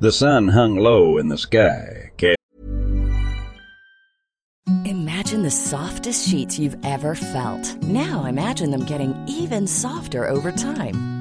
The sun hung low in the sky, Imagine the softest sheets you've ever felt. Now imagine them getting even softer over time.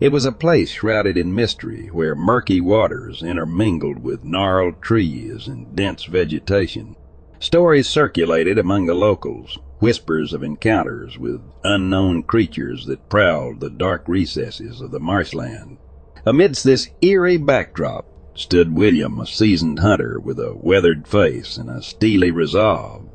It was a place shrouded in mystery where murky waters intermingled with gnarled trees and dense vegetation. Stories circulated among the locals, whispers of encounters with unknown creatures that prowled the dark recesses of the marshland. Amidst this eerie backdrop stood William, a seasoned hunter with a weathered face and a steely resolve.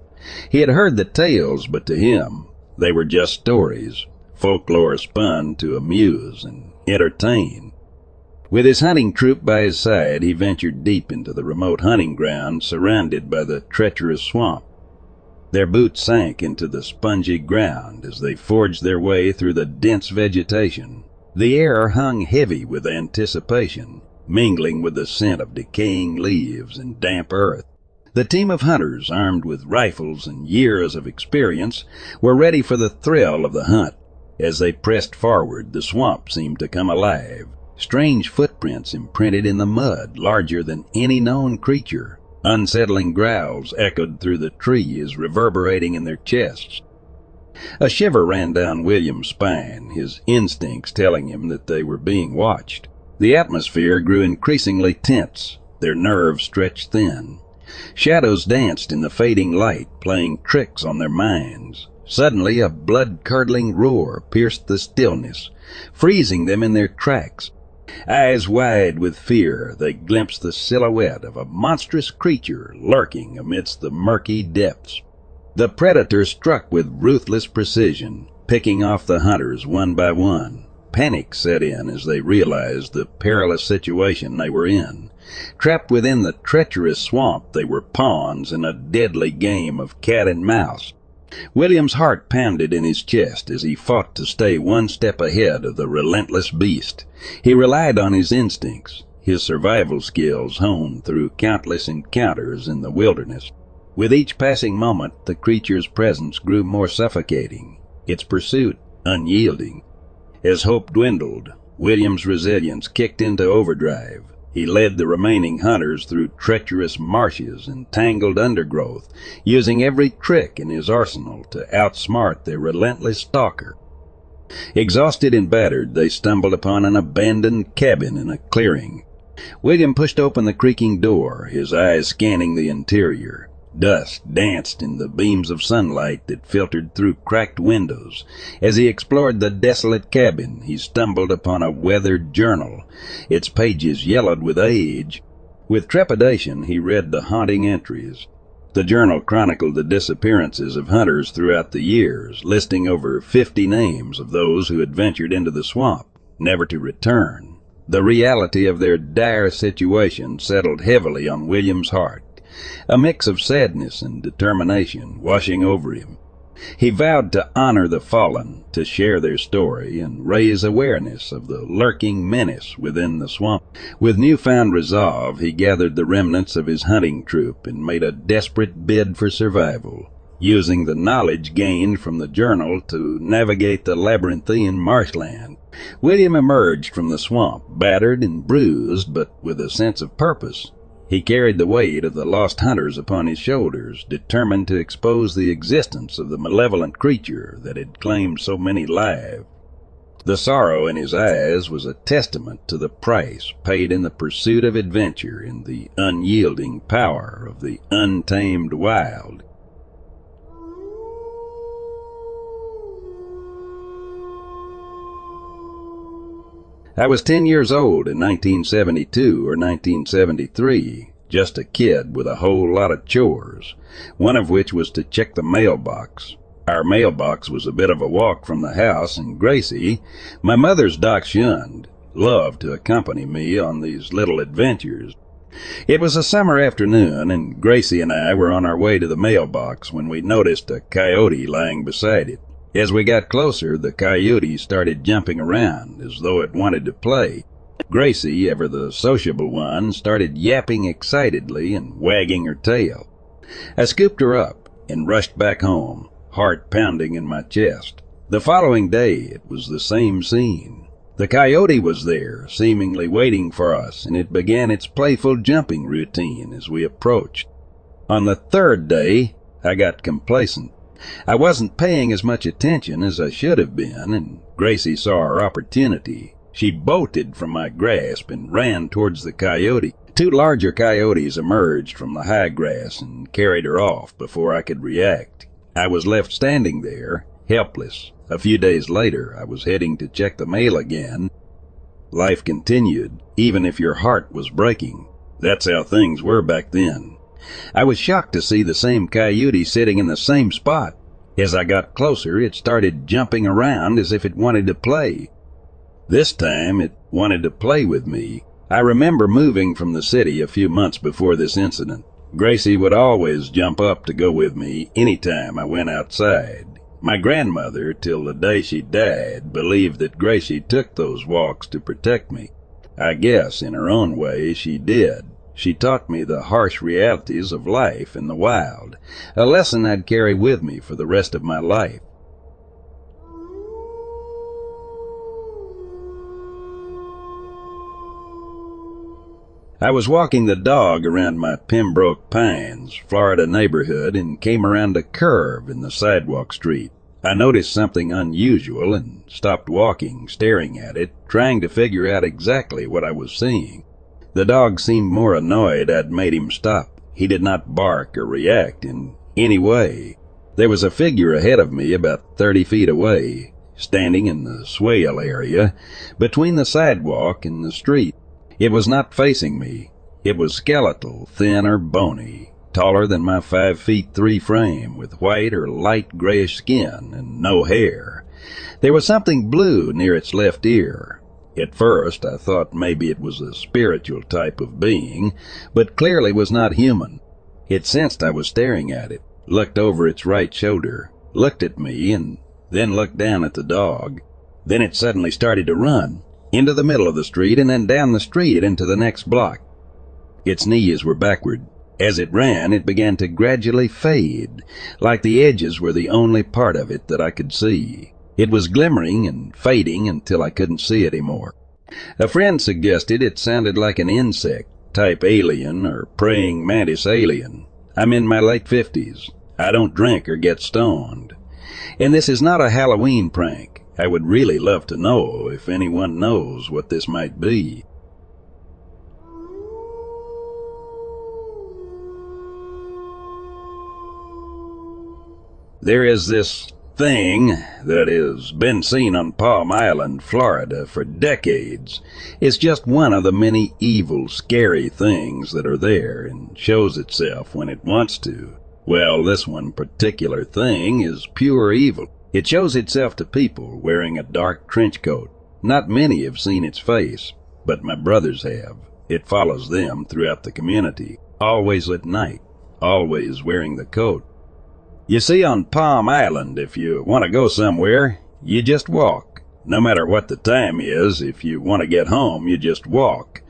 He had heard the tales, but to him they were just stories, folklore spun to amuse and entertain. With his hunting troop by his side, he ventured deep into the remote hunting ground surrounded by the treacherous swamp. Their boots sank into the spongy ground as they forged their way through the dense vegetation. The air hung heavy with anticipation, mingling with the scent of decaying leaves and damp earth. The team of hunters, armed with rifles and years of experience, were ready for the thrill of the hunt. As they pressed forward, the swamp seemed to come alive. Strange footprints imprinted in the mud, larger than any known creature. Unsettling growls echoed through the trees, reverberating in their chests. A shiver ran down William's spine, his instincts telling him that they were being watched. The atmosphere grew increasingly tense, their nerves stretched thin. Shadows danced in the fading light, playing tricks on their minds. Suddenly, a blood curdling roar pierced the stillness, freezing them in their tracks. Eyes wide with fear, they glimpsed the silhouette of a monstrous creature lurking amidst the murky depths. The predator struck with ruthless precision, picking off the hunters one by one. Panic set in as they realized the perilous situation they were in. Trapped within the treacherous swamp, they were pawns in a deadly game of cat and mouse. William's heart pounded in his chest as he fought to stay one step ahead of the relentless beast. He relied on his instincts. his survival skills honed through countless encounters in the wilderness. With each passing moment, the creature's presence grew more suffocating, its pursuit unyielding. As hope dwindled, William's resilience kicked into overdrive. He led the remaining hunters through treacherous marshes and tangled undergrowth, using every trick in his arsenal to outsmart their relentless stalker. Exhausted and battered, they stumbled upon an abandoned cabin in a clearing. William pushed open the creaking door, his eyes scanning the interior. Dust danced in the beams of sunlight that filtered through cracked windows. As he explored the desolate cabin, he stumbled upon a weathered journal, its pages yellowed with age. With trepidation, he read the haunting entries. The journal chronicled the disappearances of hunters throughout the years, listing over fifty names of those who had ventured into the swamp, never to return. The reality of their dire situation settled heavily on William's heart a mix of sadness and determination washing over him. He vowed to honor the fallen, to share their story, and raise awareness of the lurking menace within the swamp. With newfound resolve, he gathered the remnants of his hunting troop and made a desperate bid for survival, using the knowledge gained from the journal to navigate the labyrinthine marshland. William emerged from the swamp, battered and bruised, but with a sense of purpose. He carried the weight of the lost hunters upon his shoulders, determined to expose the existence of the malevolent creature that had claimed so many lives. The sorrow in his eyes was a testament to the price paid in the pursuit of adventure in the unyielding power of the untamed wild. I was 10 years old in 1972 or 1973, just a kid with a whole lot of chores, one of which was to check the mailbox. Our mailbox was a bit of a walk from the house, and Gracie, my mother's dachshund, loved to accompany me on these little adventures. It was a summer afternoon, and Gracie and I were on our way to the mailbox when we noticed a coyote lying beside it. As we got closer, the coyote started jumping around as though it wanted to play. Gracie, ever the sociable one, started yapping excitedly and wagging her tail. I scooped her up and rushed back home, heart pounding in my chest. The following day, it was the same scene. The coyote was there, seemingly waiting for us, and it began its playful jumping routine as we approached. On the third day, I got complacent. I wasn't paying as much attention as I should have been, and Gracie saw her opportunity. She bolted from my grasp and ran towards the coyote. Two larger coyotes emerged from the high grass and carried her off before I could react. I was left standing there, helpless. A few days later, I was heading to check the mail again. Life continued, even if your heart was breaking. That's how things were back then. I was shocked to see the same coyote sitting in the same spot. As I got closer, it started jumping around as if it wanted to play. This time, it wanted to play with me. I remember moving from the city a few months before this incident. Gracie would always jump up to go with me any time I went outside. My grandmother, till the day she died, believed that Gracie took those walks to protect me. I guess, in her own way, she did. She taught me the harsh realities of life in the wild, a lesson I'd carry with me for the rest of my life. I was walking the dog around my Pembroke Pines, Florida neighborhood and came around a curve in the sidewalk street. I noticed something unusual and stopped walking, staring at it, trying to figure out exactly what I was seeing. The dog seemed more annoyed I'd made him stop. He did not bark or react in any way. There was a figure ahead of me about thirty feet away, standing in the swale area, between the sidewalk and the street. It was not facing me. It was skeletal, thin or bony, taller than my five feet three frame, with white or light grayish skin and no hair. There was something blue near its left ear, at first, I thought maybe it was a spiritual type of being, but clearly was not human. It sensed I was staring at it, looked over its right shoulder, looked at me, and then looked down at the dog. Then it suddenly started to run. into the middle of the street, and then down the street into the next block. Its knees were backward. As it ran, it began to gradually fade, like the edges were the only part of it that I could see. It was glimmering and fading until I couldn't see it anymore. A friend suggested it sounded like an insect, type alien or praying mantis alien. I'm in my late fifties. I don't drink or get stoned. And this is not a Halloween prank. I would really love to know if anyone knows what this might be. There is this thing that has been seen on Palm Island, Florida for decades. is just one of the many evil, scary things that are there and shows itself when it wants to. Well, this one particular thing is pure evil. It shows itself to people wearing a dark trench coat. Not many have seen its face, but my brothers have. It follows them throughout the community, always at night, always wearing the coat. You see, on Palm Island, if you want to go somewhere, you just walk. No matter what the time is, if you want to get home, you just walk.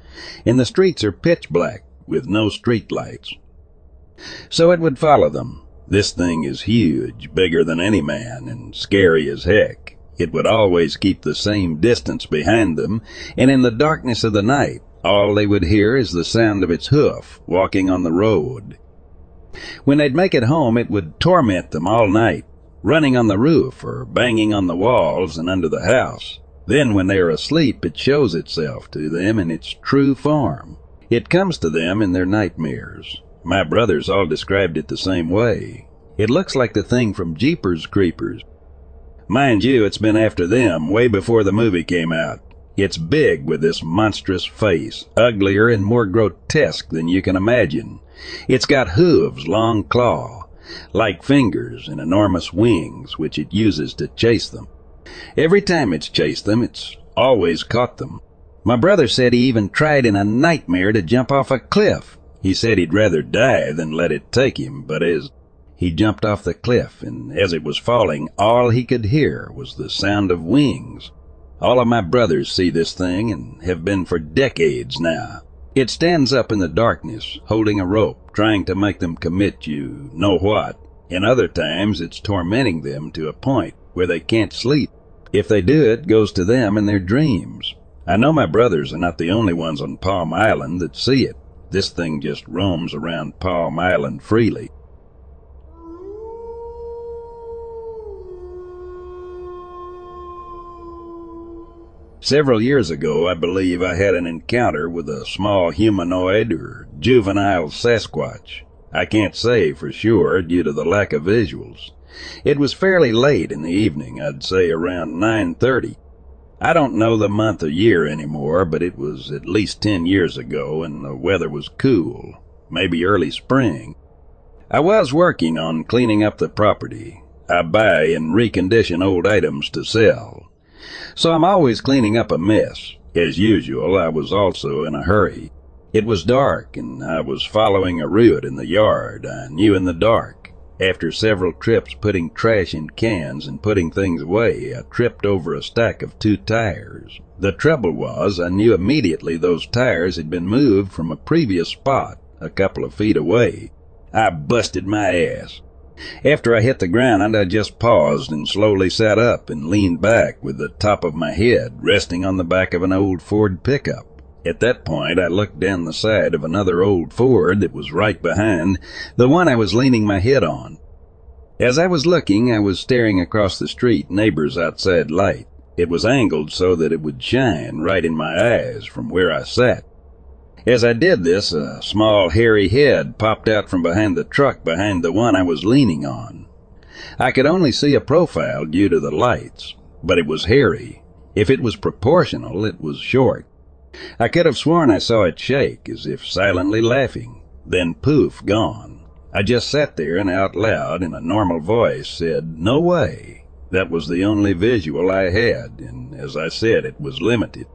And the streets are pitch black, with no street lights. So it would follow them. This thing is huge, bigger than any man, and scary as heck. It would always keep the same distance behind them, and in the darkness of the night, all they would hear is the sound of its hoof walking on the road. When they'd make it home, it would torment them all night, running on the roof or banging on the walls and under the house. Then, when they are asleep, it shows itself to them in its true form. It comes to them in their nightmares. My brothers all described it the same way. It looks like the thing from Jeepers Creepers. Mind you, it's been after them way before the movie came out. It's big with this monstrous face, uglier and more grotesque than you can imagine. It's got hooves, long claw, like fingers and enormous wings, which it uses to chase them. Every time it's chased them, it's always caught them. My brother said he even tried in a nightmare to jump off a cliff, he said he'd rather die than let it take him, but as he jumped off the cliff, and as it was falling, all he could hear was the sound of wings. All of my brothers see this thing and have been for decades now. It stands up in the darkness, holding a rope, trying to make them commit you know what. And other times it's tormenting them to a point where they can't sleep. If they do, it goes to them in their dreams. I know my brothers are not the only ones on Palm Island that see it. This thing just roams around Palm Island freely. Several years ago, I believe I had an encounter with a small humanoid or juvenile Sasquatch. I can't say for sure due to the lack of visuals. It was fairly late in the evening, I'd say around 9.30. I don't know the month or year anymore, but it was at least ten years ago and the weather was cool, maybe early spring. I was working on cleaning up the property. I buy and recondition old items to sell. So I'm always cleaning up a mess. As usual, I was also in a hurry. It was dark and I was following a route in the yard I knew in the dark. After several trips putting trash in cans and putting things away, I tripped over a stack of two tires. The trouble was, I knew immediately those tires had been moved from a previous spot a couple of feet away. I busted my ass. After I hit the ground, I just paused and slowly sat up and leaned back with the top of my head resting on the back of an old Ford pickup. At that point, I looked down the side of another old Ford that was right behind the one I was leaning my head on. As I was looking, I was staring across the street, neighbor's outside light. It was angled so that it would shine right in my eyes from where I sat. As I did this, a small hairy head popped out from behind the truck behind the one I was leaning on. I could only see a profile due to the lights, but it was hairy. If it was proportional, it was short. I could have sworn I saw it shake, as if silently laughing. Then poof, gone. I just sat there and out loud, in a normal voice, said, No way. That was the only visual I had, and as I said, it was limited.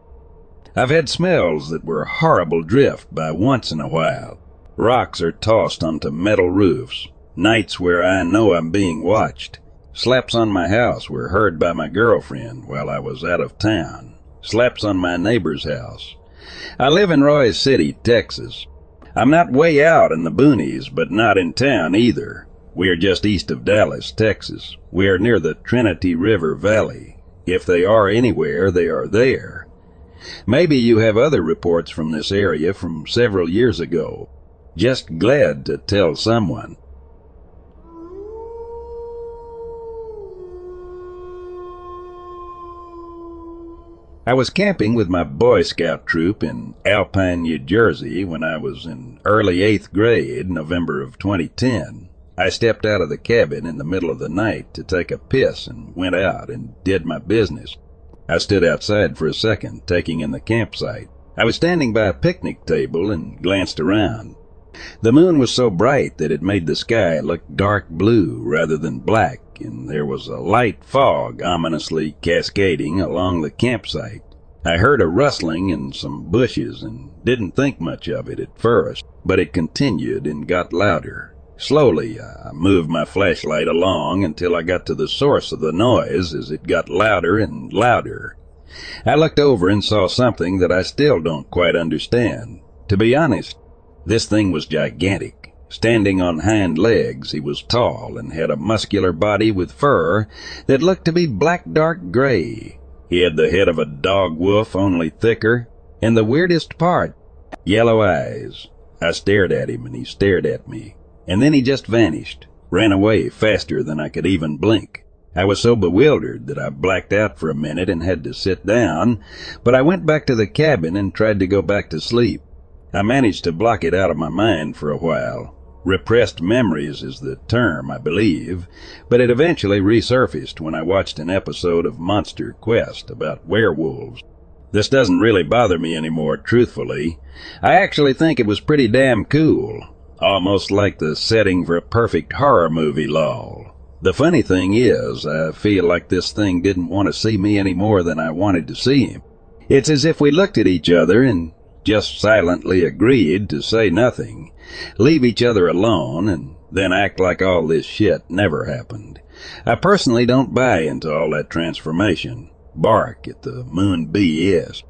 I've had smells that were horrible drift by once in a while. Rocks are tossed onto metal roofs. Nights where I know I'm being watched. Slaps on my house were heard by my girlfriend while I was out of town. Slaps on my neighbor's house. I live in Royse City, Texas. I'm not way out in the boonies, but not in town either. We are just east of Dallas, Texas. We are near the Trinity River Valley. If they are anywhere, they are there. Maybe you have other reports from this area from several years ago. Just glad to tell someone. I was camping with my Boy Scout troop in Alpine, New Jersey when I was in early eighth grade, November of 2010. I stepped out of the cabin in the middle of the night to take a piss and went out and did my business. I stood outside for a second, taking in the campsite. I was standing by a picnic table and glanced around. The moon was so bright that it made the sky look dark blue rather than black, and there was a light fog ominously cascading along the campsite. I heard a rustling in some bushes and didn't think much of it at first, but it continued and got louder. Slowly, I moved my flashlight along until I got to the source of the noise as it got louder and louder. I looked over and saw something that I still don't quite understand. To be honest, this thing was gigantic. Standing on hind legs, he was tall and had a muscular body with fur that looked to be black dark gray. He had the head of a dog wolf, only thicker, and the weirdest part, yellow eyes. I stared at him and he stared at me. And then he just vanished, ran away faster than I could even blink. I was so bewildered that I blacked out for a minute and had to sit down, but I went back to the cabin and tried to go back to sleep. I managed to block it out of my mind for a while. Repressed memories is the term, I believe, but it eventually resurfaced when I watched an episode of Monster Quest about werewolves. This doesn't really bother me anymore, truthfully. I actually think it was pretty damn cool. Almost like the setting for a perfect horror movie lol. The funny thing is, I feel like this thing didn't want to see me any more than I wanted to see him. It's as if we looked at each other and just silently agreed to say nothing, leave each other alone, and then act like all this shit never happened. I personally don't buy into all that transformation. Bark at the moon BS.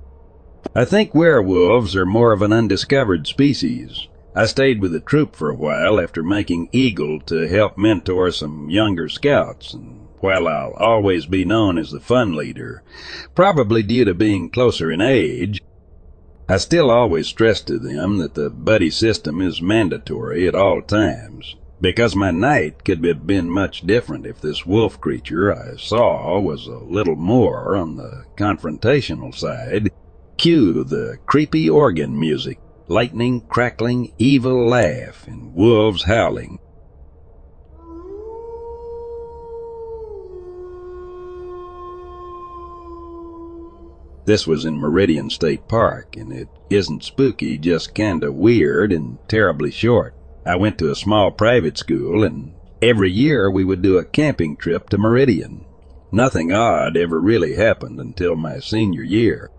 I think werewolves are more of an undiscovered species. I stayed with the troop for a while after making Eagle to help mentor some younger scouts, and while I'll always be known as the fun leader, probably due to being closer in age, I still always stress to them that the buddy system is mandatory at all times, because my night could have been much different if this wolf creature I saw was a little more on the confrontational side. Cue the creepy organ music, lightning crackling, evil laugh, and wolves howling. This was in Meridian State Park, and it isn't spooky, just kinda weird and terribly short. I went to a small private school, and every year we would do a camping trip to Meridian. Nothing odd ever really happened until my senior year.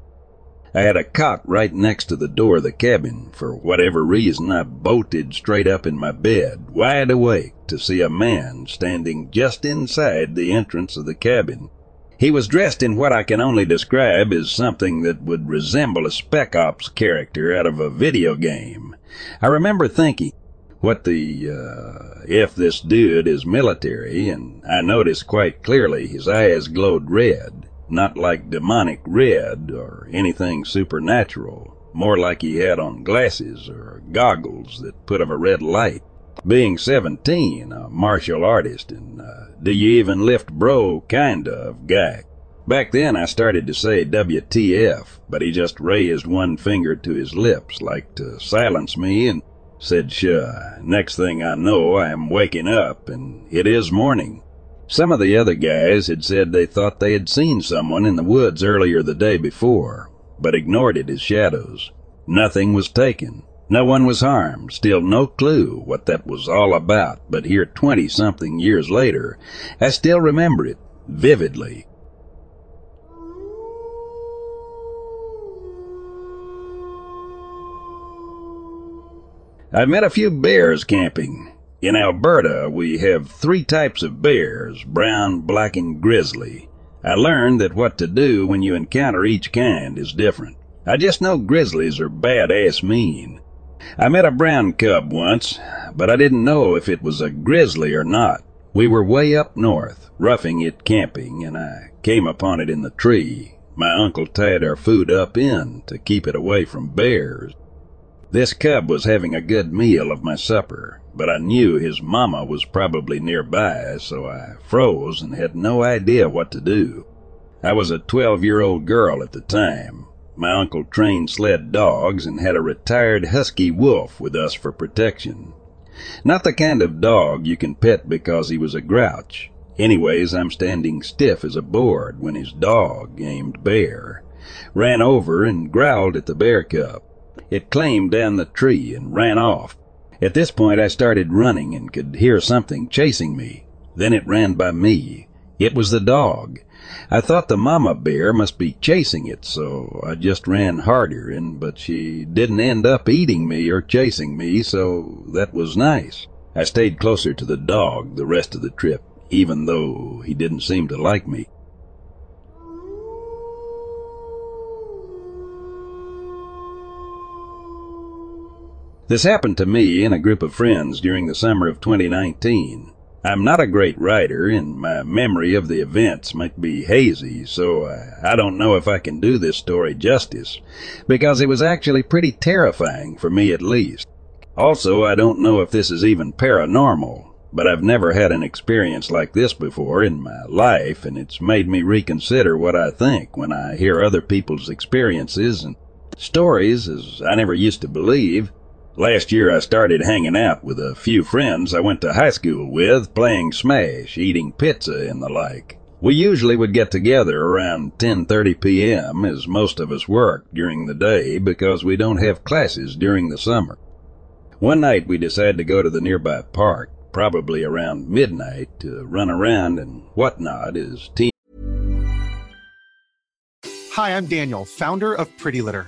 I had a cot right next to the door of the cabin. For whatever reason, I bolted straight up in my bed, wide awake, to see a man standing just inside the entrance of the cabin. He was dressed in what I can only describe as something that would resemble a Spec Ops character out of a video game. I remember thinking, what the, uh, if this dude is military, and I noticed quite clearly his eyes glowed red, not like demonic red or anything supernatural, more like he had on glasses or goggles that put of a red light. Being 17, a martial artist, and uh, do you even lift bro kind of guy. Back then I started to say WTF, but he just raised one finger to his lips like to silence me and said, Sure, next thing I know I am waking up and it is morning. Some of the other guys had said they thought they had seen someone in the woods earlier the day before, but ignored it as shadows. Nothing was taken. No one was harmed, still no clue what that was all about, but here twenty something years later, I still remember it vividly. I've met a few bears camping. In Alberta, we have three types of bears, brown, black, and grizzly. I learned that what to do when you encounter each kind is different. I just know grizzlies are badass mean. I met a brown cub once, but I didn't know if it was a grizzly or not. We were way up north, roughing it camping, and I came upon it in the tree. My uncle tied our food up in to keep it away from bears. This cub was having a good meal of my supper, but I knew his mama was probably nearby, so I froze and had no idea what to do. I was a 12 year old girl at the time. My uncle trained sled dogs and had a retired husky wolf with us for protection. Not the kind of dog you can pet because he was a grouch. Anyways, I'm standing stiff as a board when his dog, aimed bear, ran over and growled at the bear cub. It climbed down the tree and ran off, at this point, I started running and could hear something chasing me. Then it ran by me. It was the dog. I thought the mama bear must be chasing it, so I just ran harder, and but she didn't end up eating me or chasing me, so that was nice. I stayed closer to the dog the rest of the trip, even though he didn't seem to like me. This happened to me and a group of friends during the summer of 2019. I'm not a great writer, and my memory of the events might be hazy, so I, don't know if I can do this story justice, because it was actually pretty terrifying, for me at least. Also, I don't know if this is even paranormal, but I've never had an experience like this before in my life, and it's made me reconsider what I think when I hear other people's experiences and stories, as I never used to believe. Last year I started hanging out with a few friends I went to high school with, playing Smash, eating pizza and the like. We usually would get together around 10:30 p.m. as most of us work during the day because we don't have classes during the summer. One night we decided to go to the nearby park, probably around midnight, to run around and whatnot as Hi, I'm Daniel, founder of Pretty Litter.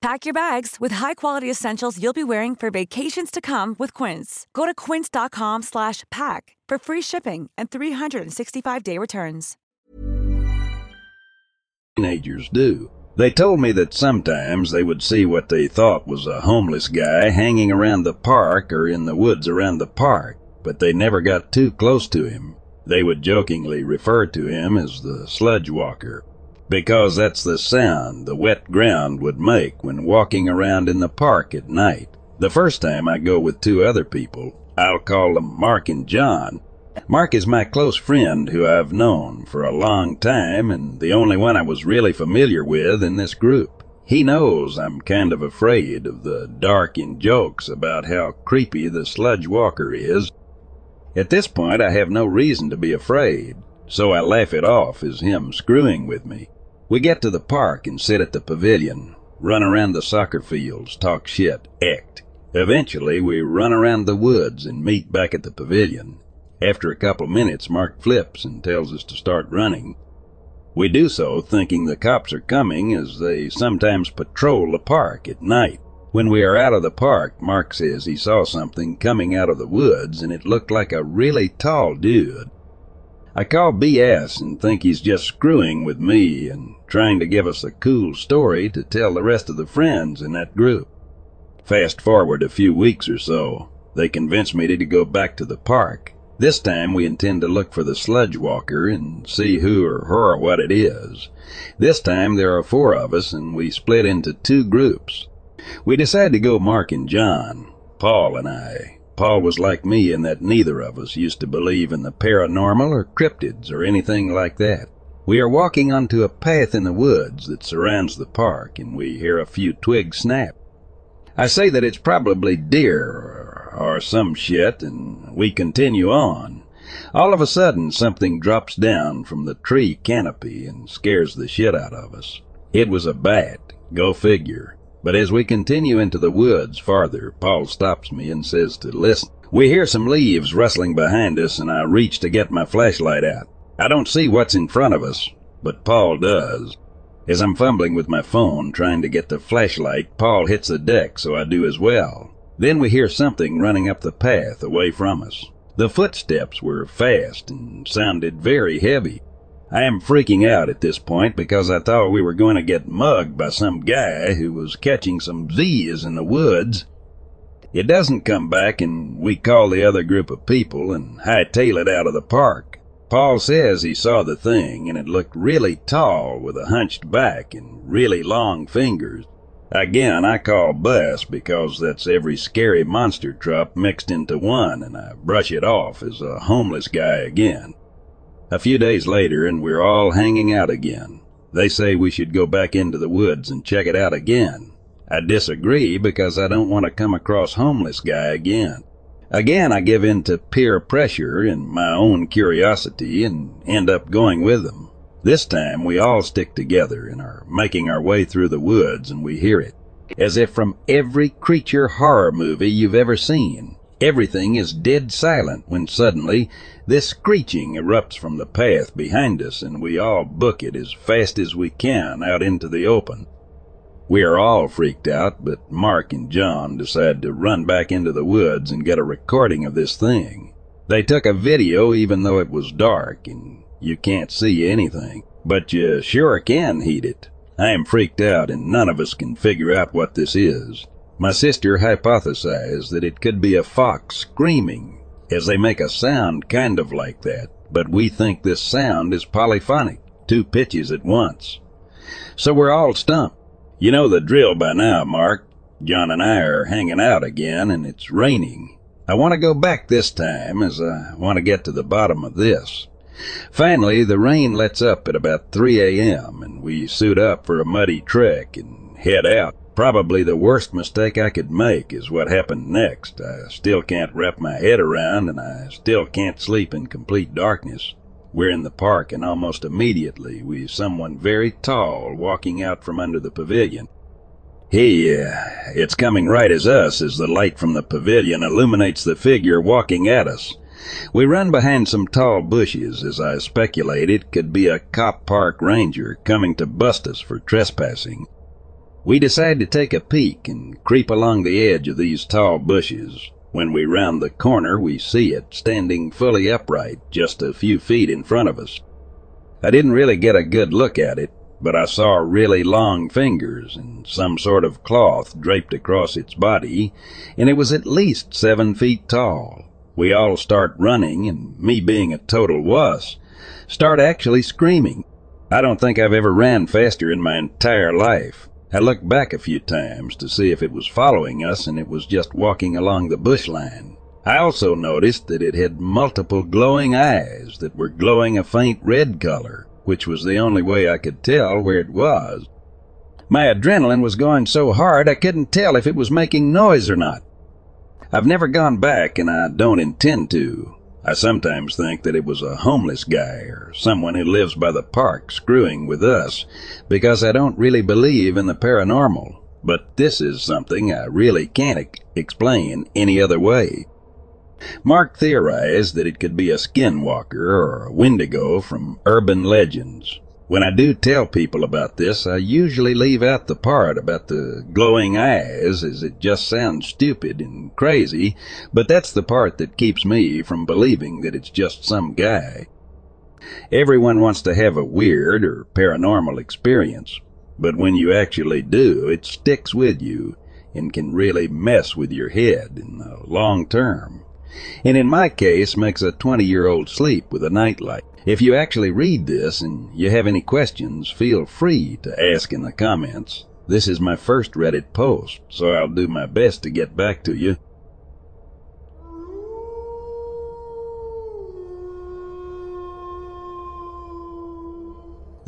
Pack your bags with high-quality essentials you'll be wearing for vacations to come with Quince. Go to quince.com/pack for free shipping and 365-day returns. Teenagers do. They told me that sometimes they would see what they thought was a homeless guy hanging around the park or in the woods around the park, but they never got too close to him. They would jokingly refer to him as the sludge walker, because that's the sound the wet ground would make when walking around in the park at night. The first time I go with two other people, I'll call them Mark and John. Mark is my close friend who I've known for a long time and the only one I was really familiar with in this group. He knows I'm kind of afraid of the dark in jokes about how creepy the sludge walker is, at this point, I have no reason to be afraid, so I laugh it off as him screwing with me. We get to the park and sit at the pavilion, run around the soccer fields, talk shit, act. Eventually, we run around the woods and meet back at the pavilion. After a couple minutes, Mark flips and tells us to start running. We do so thinking the cops are coming as they sometimes patrol the park at night. When we are out of the park, Mark says he saw something coming out of the woods and it looked like a really tall dude. I call BS and think he's just screwing with me and trying to give us a cool story to tell the rest of the friends in that group. Fast forward a few weeks or so, they convince me to go back to the park. This time we intend to look for the sludge walker and see who or her or what it is. This time there are four of us and we split into two groups. We decide to go Mark and John, Paul and I. Paul was like me in that neither of us used to believe in the paranormal or cryptids or anything like that. We are walking onto a path in the woods that surrounds the park and we hear a few twigs snap. I say that it's probably deer or, or some shit and we continue on. All of a sudden something drops down from the tree canopy and scares the shit out of us. It was a bat, go figure. But as we continue into the woods farther, Paul stops me and says to listen. We hear some leaves rustling behind us, and I reach to get my flashlight out. I don't see what's in front of us, but Paul does. As I'm fumbling with my phone, trying to get the flashlight, Paul hits the deck, so I do as well. Then we hear something running up the path away from us. The footsteps were fast and sounded very heavy. I am freaking out at this point because I thought we were going to get mugged by some guy who was catching some Z's in the woods. It doesn't come back and we call the other group of people and hightail it out of the park. Paul says he saw the thing and it looked really tall with a hunched back and really long fingers. Again, I call bus because that's every scary monster trop mixed into one and I brush it off as a homeless guy again. A few days later, and we're all hanging out again. They say we should go back into the woods and check it out again. I disagree because I don't want to come across homeless guy again. Again, I give in to peer pressure and my own curiosity and end up going with them. This time we all stick together and are making our way through the woods and we hear it. As if from every creature horror movie you've ever seen. Everything is dead silent when suddenly this screeching erupts from the path behind us and we all book it as fast as we can out into the open. We are all freaked out, but Mark and John decide to run back into the woods and get a recording of this thing. They took a video even though it was dark and you can't see anything, but you sure can heat it. I am freaked out and none of us can figure out what this is. My sister hypothesized that it could be a fox screaming as they make a sound kind of like that, but we think this sound is polyphonic, two pitches at once. So we're all stumped. You know the drill by now, Mark. John and I are hanging out again, and it's raining. I want to go back this time, as I want to get to the bottom of this. Finally, the rain lets up at about 3 a.m., and we suit up for a muddy trek and head out. Probably the worst mistake I could make is what happened next. I still can't wrap my head around and I still can't sleep in complete darkness. We're in the park and almost immediately we see someone very tall walking out from under the pavilion. He, uh, it's coming right as us as the light from the pavilion illuminates the figure walking at us. We run behind some tall bushes as I speculate it could be a cop park ranger coming to bust us for trespassing. We decide to take a peek and creep along the edge of these tall bushes. When we round the corner, we see it standing fully upright just a few feet in front of us. I didn't really get a good look at it, but I saw really long fingers and some sort of cloth draped across its body, and it was at least seven feet tall. We all start running, and me being a total wuss, start actually screaming. I don't think I've ever ran faster in my entire life. I looked back a few times to see if it was following us and it was just walking along the bush line. I also noticed that it had multiple glowing eyes that were glowing a faint red color, which was the only way I could tell where it was. My adrenaline was going so hard I couldn't tell if it was making noise or not. I've never gone back and I don't intend to. I sometimes think that it was a homeless guy or someone who lives by the park screwing with us because I don't really believe in the paranormal. But this is something I really can't explain any other way. Mark theorized that it could be a skinwalker or a wendigo from urban legends. When I do tell people about this, I usually leave out the part about the glowing eyes as it just sounds stupid and crazy, but that's the part that keeps me from believing that it's just some guy. Everyone wants to have a weird or paranormal experience, but when you actually do, it sticks with you and can really mess with your head in the long term. And in my case, makes a 20 year old sleep with a nightlight. If you actually read this and you have any questions, feel free to ask in the comments. This is my first Reddit post, so I'll do my best to get back to you.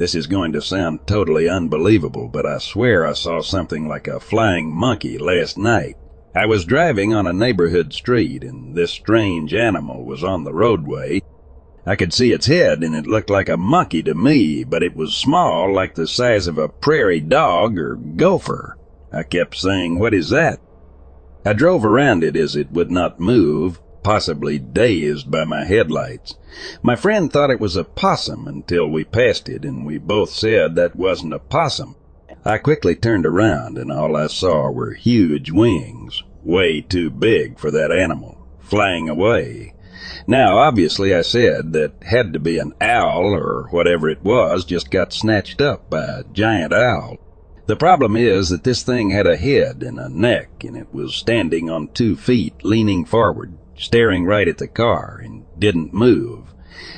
This is going to sound totally unbelievable, but I swear I saw something like a flying monkey last night. I was driving on a neighborhood street, and this strange animal was on the roadway. I could see its head, and it looked like a monkey to me, but it was small, like the size of a prairie dog or gopher. I kept saying, What is that? I drove around it as it would not move, possibly dazed by my headlights. My friend thought it was a possum until we passed it, and we both said that wasn't a possum. I quickly turned around, and all I saw were huge wings, way too big for that animal, flying away. Now, obviously, I said that had to be an owl or whatever it was just got snatched up by a giant owl. The problem is that this thing had a head and a neck, and it was standing on two feet, leaning forward, staring right at the car, and didn't move.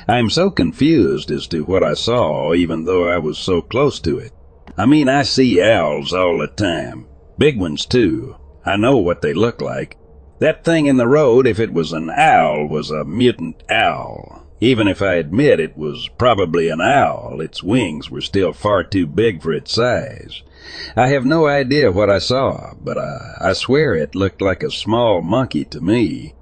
I am so confused as to what I saw, even though I was so close to it. I mean, I see owls all the time. Big ones, too. I know what they look like. That thing in the road, if it was an owl, was a mutant owl. Even if I admit it was probably an owl, its wings were still far too big for its size. I have no idea what I saw, but I, I swear it looked like a small monkey to me.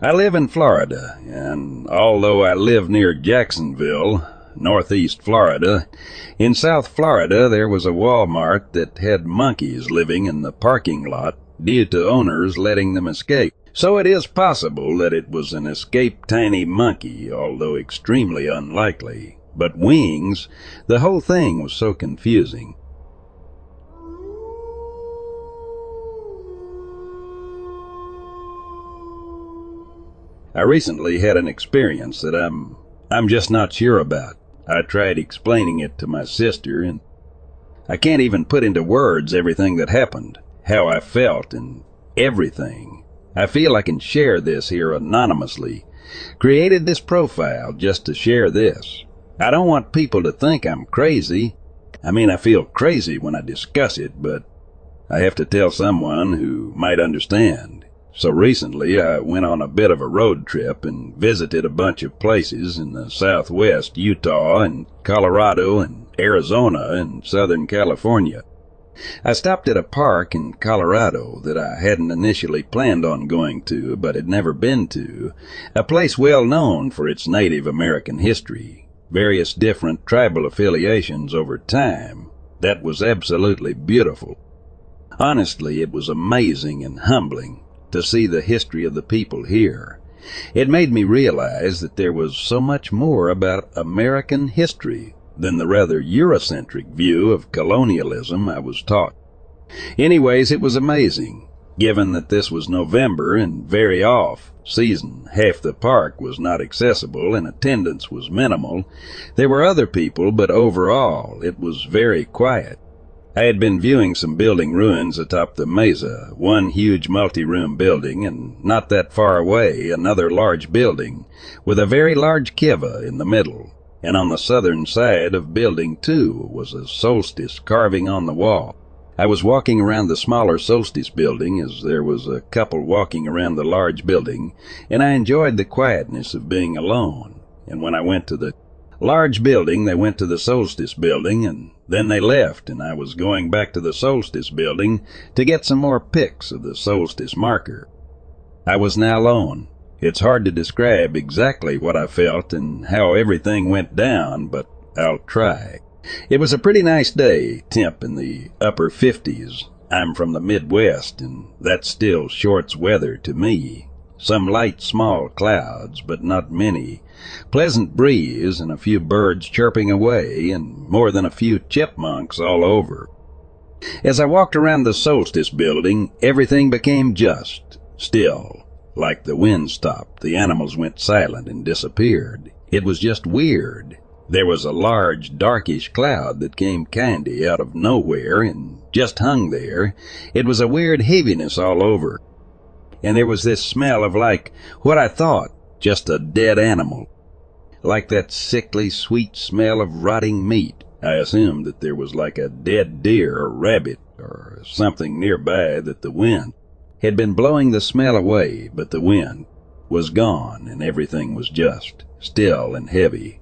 I live in Florida, and although I live near Jacksonville, northeast Florida, in South Florida there was a Walmart that had monkeys living in the parking lot due to owners letting them escape. So it is possible that it was an escaped tiny monkey, although extremely unlikely. But wings, the whole thing was so confusing. I recently had an experience that I'm I'm just not sure about. I tried explaining it to my sister and I can't even put into words everything that happened, how I felt and everything. I feel I can share this here anonymously. Created this profile just to share this. I don't want people to think I'm crazy. I mean, I feel crazy when I discuss it, but I have to tell someone who might understand. So recently I went on a bit of a road trip and visited a bunch of places in the southwest, Utah and Colorado and Arizona and Southern California. I stopped at a park in Colorado that I hadn't initially planned on going to but had never been to, a place well known for its Native American history, various different tribal affiliations over time. That was absolutely beautiful. Honestly, it was amazing and humbling to see the history of the people here. It made me realize that there was so much more about American history than the rather Eurocentric view of colonialism I was taught. Anyways, it was amazing. Given that this was November and very off season, half the park was not accessible and attendance was minimal. There were other people, but overall it was very quiet. I had been viewing some building ruins atop the mesa, one huge multi-room building, and not that far away, another large building, with a very large kiva in the middle. And on the southern side of building two was a solstice carving on the wall. I was walking around the smaller solstice building as there was a couple walking around the large building, and I enjoyed the quietness of being alone. And when I went to the large building, they went to the solstice building, and then they left, and I was going back to the solstice building to get some more pics of the solstice marker. I was now alone. It's hard to describe exactly what I felt and how everything went down, but I'll try. It was a pretty nice day, temp in the upper 50s. I'm from the Midwest, and that's still shorts weather to me. Some light small clouds, but not many. Pleasant breeze and a few birds chirping away and more than a few chipmunks all over. As I walked around the solstice building, everything became just, still. Like the wind stopped, the animals went silent and disappeared. It was just weird. There was a large, darkish cloud that came candy out of nowhere and just hung there. It was a weird heaviness all over. And there was this smell of like what I thought, just a dead animal. Like that sickly sweet smell of rotting meat. I assumed that there was like a dead deer or rabbit or something nearby that the wind had been blowing the smell away, but the wind was gone and everything was just still and heavy.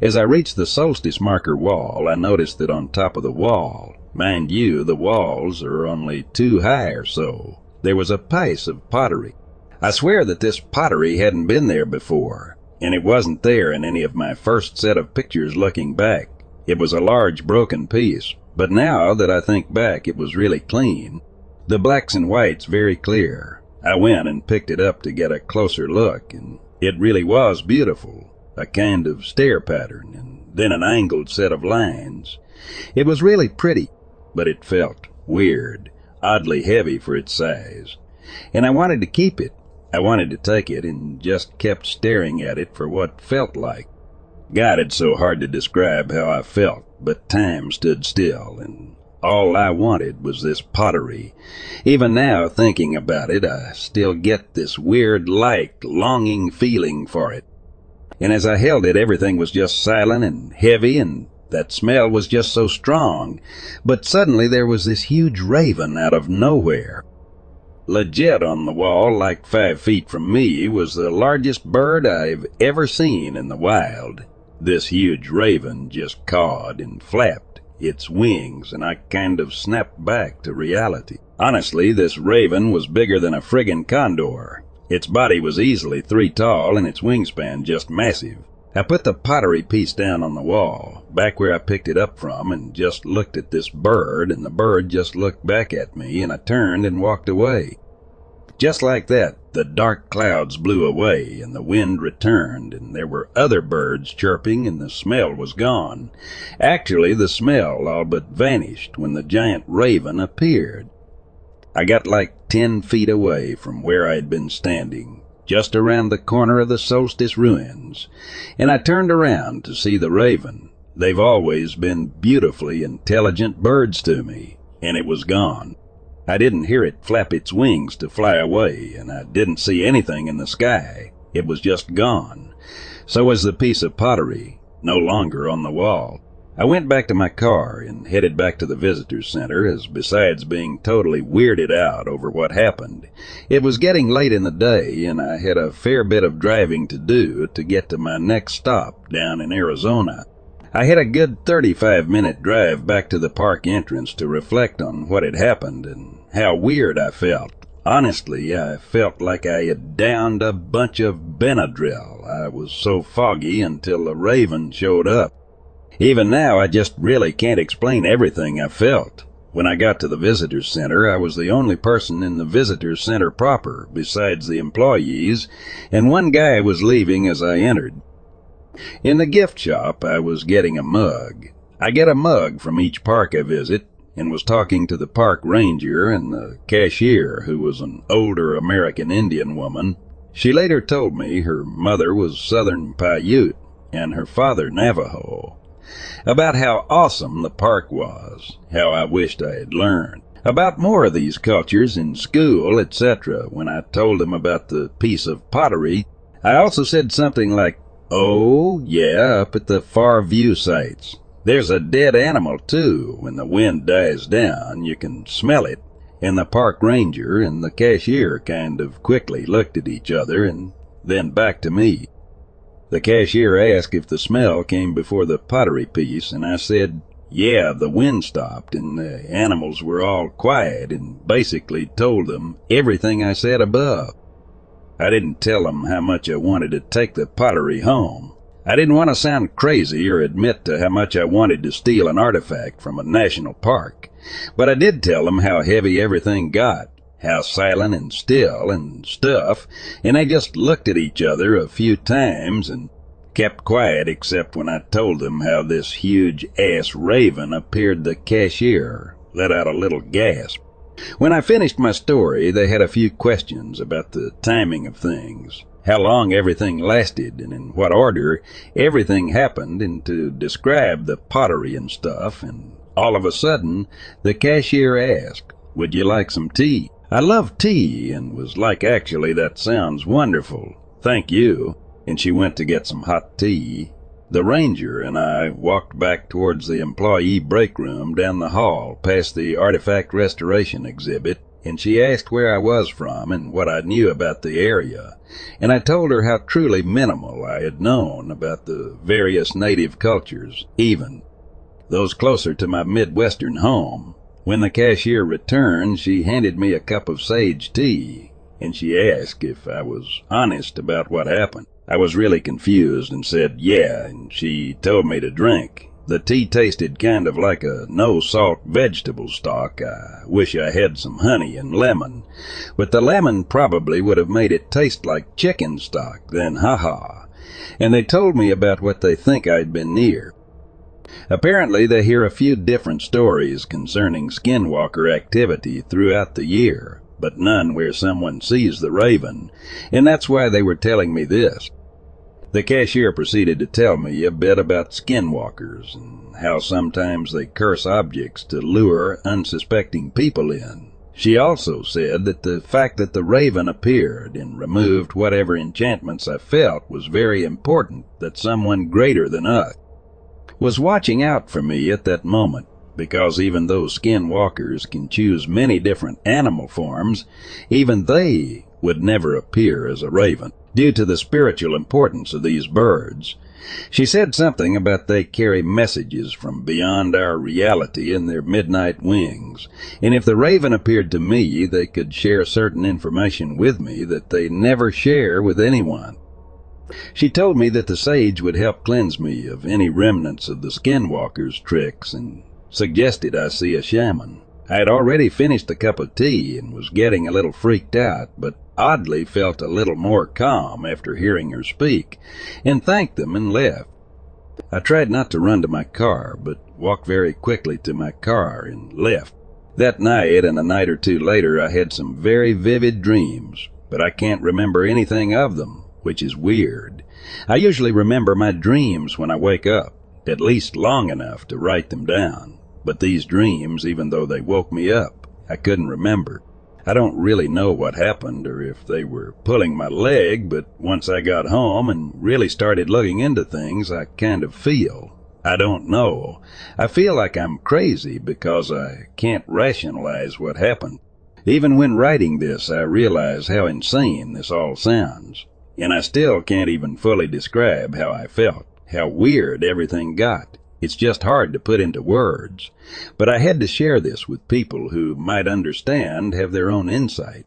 As I reached the solstice marker wall, I noticed that on top of the wall, mind you, the walls are only two high or so, there was a piece of pottery. I swear that this pottery hadn't been there before, and it wasn't there in any of my first set of pictures looking back. It was a large broken piece, but now that I think back, it was really clean. The blacks and whites very clear. I went and picked it up to get a closer look, and it really was beautiful. A kind of stair pattern, and then an angled set of lines. It was really pretty, but it felt weird, oddly heavy for its size. And I wanted to keep it. I wanted to take it and just kept staring at it for what felt like. God, it's so hard to describe how I felt, but time stood still, and all I wanted was this pottery. Even now, thinking about it, I still get this weird, like, longing feeling for it. And as I held it, everything was just silent and heavy, and that smell was just so strong. But suddenly there was this huge raven out of nowhere. Legit on the wall, like five feet from me, was the largest bird I've ever seen in the wild. This huge raven just cawed and flapped its wings, and I kind of snapped back to reality. Honestly, this raven was bigger than a friggin' condor. Its body was easily three tall, and its wingspan just massive. I put the pottery piece down on the wall, back where I picked it up from, and just looked at this bird, and the bird just looked back at me, and I turned and walked away. Just like that, the dark clouds blew away, and the wind returned, and there were other birds chirping, and the smell was gone. Actually, the smell all but vanished when the giant raven appeared. I got like ten feet away from where I had been standing, just around the corner of the solstice ruins, and I turned around to see the raven. They've always been beautifully intelligent birds to me, and it was gone. I didn't hear it flap its wings to fly away, and I didn't see anything in the sky. It was just gone. So was the piece of pottery, no longer on the wall. I went back to my car and headed back to the visitor's center, as besides being totally weirded out over what happened, it was getting late in the day and I had a fair bit of driving to do to get to my next stop down in Arizona. I had a good 35 minute drive back to the park entrance to reflect on what had happened and how weird I felt. Honestly, I felt like I had downed a bunch of Benadryl. I was so foggy until the raven showed up. Even now, I just really can't explain everything I felt. When I got to the visitor's center, I was the only person in the visitor's center proper, besides the employees, and one guy was leaving as I entered. In the gift shop, I was getting a mug. I get a mug from each park I visit, and was talking to the park ranger and the cashier, who was an older American Indian woman. She later told me her mother was Southern Paiute and her father Navajo. About how awesome the park was, how I wished I had learned. About more of these cultures in school, etc. When I told them about the piece of pottery, I also said something like, Oh, yeah, up at the far view sites. There's a dead animal, too. When the wind dies down, you can smell it. And the park ranger and the cashier kind of quickly looked at each other and then back to me. The cashier asked if the smell came before the pottery piece, and I said, yeah, the wind stopped and the animals were all quiet and basically told them everything I said above. I didn't tell them how much I wanted to take the pottery home. I didn't want to sound crazy or admit to how much I wanted to steal an artifact from a national park, but I did tell them how heavy everything got, how silent and still and stuff, and they just looked at each other a few times and kept quiet except when I told them how this huge ass raven appeared the cashier, let out a little gasp. When I finished my story, they had a few questions about the timing of things, how long everything lasted, and in what order everything happened, and to describe the pottery and stuff, and all of a sudden the cashier asked, Would you like some tea? I love tea, and was like, Actually, that sounds wonderful. Thank you. And she went to get some hot tea, the ranger and I walked back towards the employee break room down the hall past the artifact restoration exhibit, and she asked where I was from and what I knew about the area, and I told her how truly minimal I had known about the various native cultures, even those closer to my Midwestern home. When the cashier returned, she handed me a cup of sage tea, and she asked if I was honest about what happened. I was really confused and said, yeah, and she told me to drink. The tea tasted kind of like a no-salt vegetable stock. I wish I had some honey and lemon. But the lemon probably would have made it taste like chicken stock, then ha-ha. And they told me about what they think I'd been near. Apparently they hear a few different stories concerning skinwalker activity throughout the year, but none where someone sees the raven, and that's why they were telling me this. The cashier proceeded to tell me a bit about skinwalkers and how sometimes they curse objects to lure unsuspecting people in. She also said that the fact that the raven appeared and removed whatever enchantments I felt was very important, that someone greater than us was watching out for me at that moment, because even though skinwalkers can choose many different animal forms, even they would never appear as a raven due to the spiritual importance of these birds. She said something about they carry messages from beyond our reality in their midnight wings, and if the raven appeared to me, they could share certain information with me that they never share with anyone. She told me that the sage would help cleanse me of any remnants of the skinwalker's tricks and suggested I see a shaman. I had already finished a cup of tea and was getting a little freaked out, but oddly felt a little more calm after hearing her speak, and thanked them and left. I tried not to run to my car, but walked very quickly to my car and left. That night and a night or two later, I had some very vivid dreams, but I can't remember anything of them, which is weird. I usually remember my dreams when I wake up, at least long enough to write them down. But these dreams, even though they woke me up, I couldn't remember. I don't really know what happened or if they were pulling my leg, but once I got home and really started looking into things, I kind of feel. I don't know. I feel like I'm crazy because I can't rationalize what happened. Even when writing this, I realize how insane this all sounds. And I still can't even fully describe how I felt, how weird everything got. It's just hard to put into words. But I had to share this with people who might understand, have their own insight.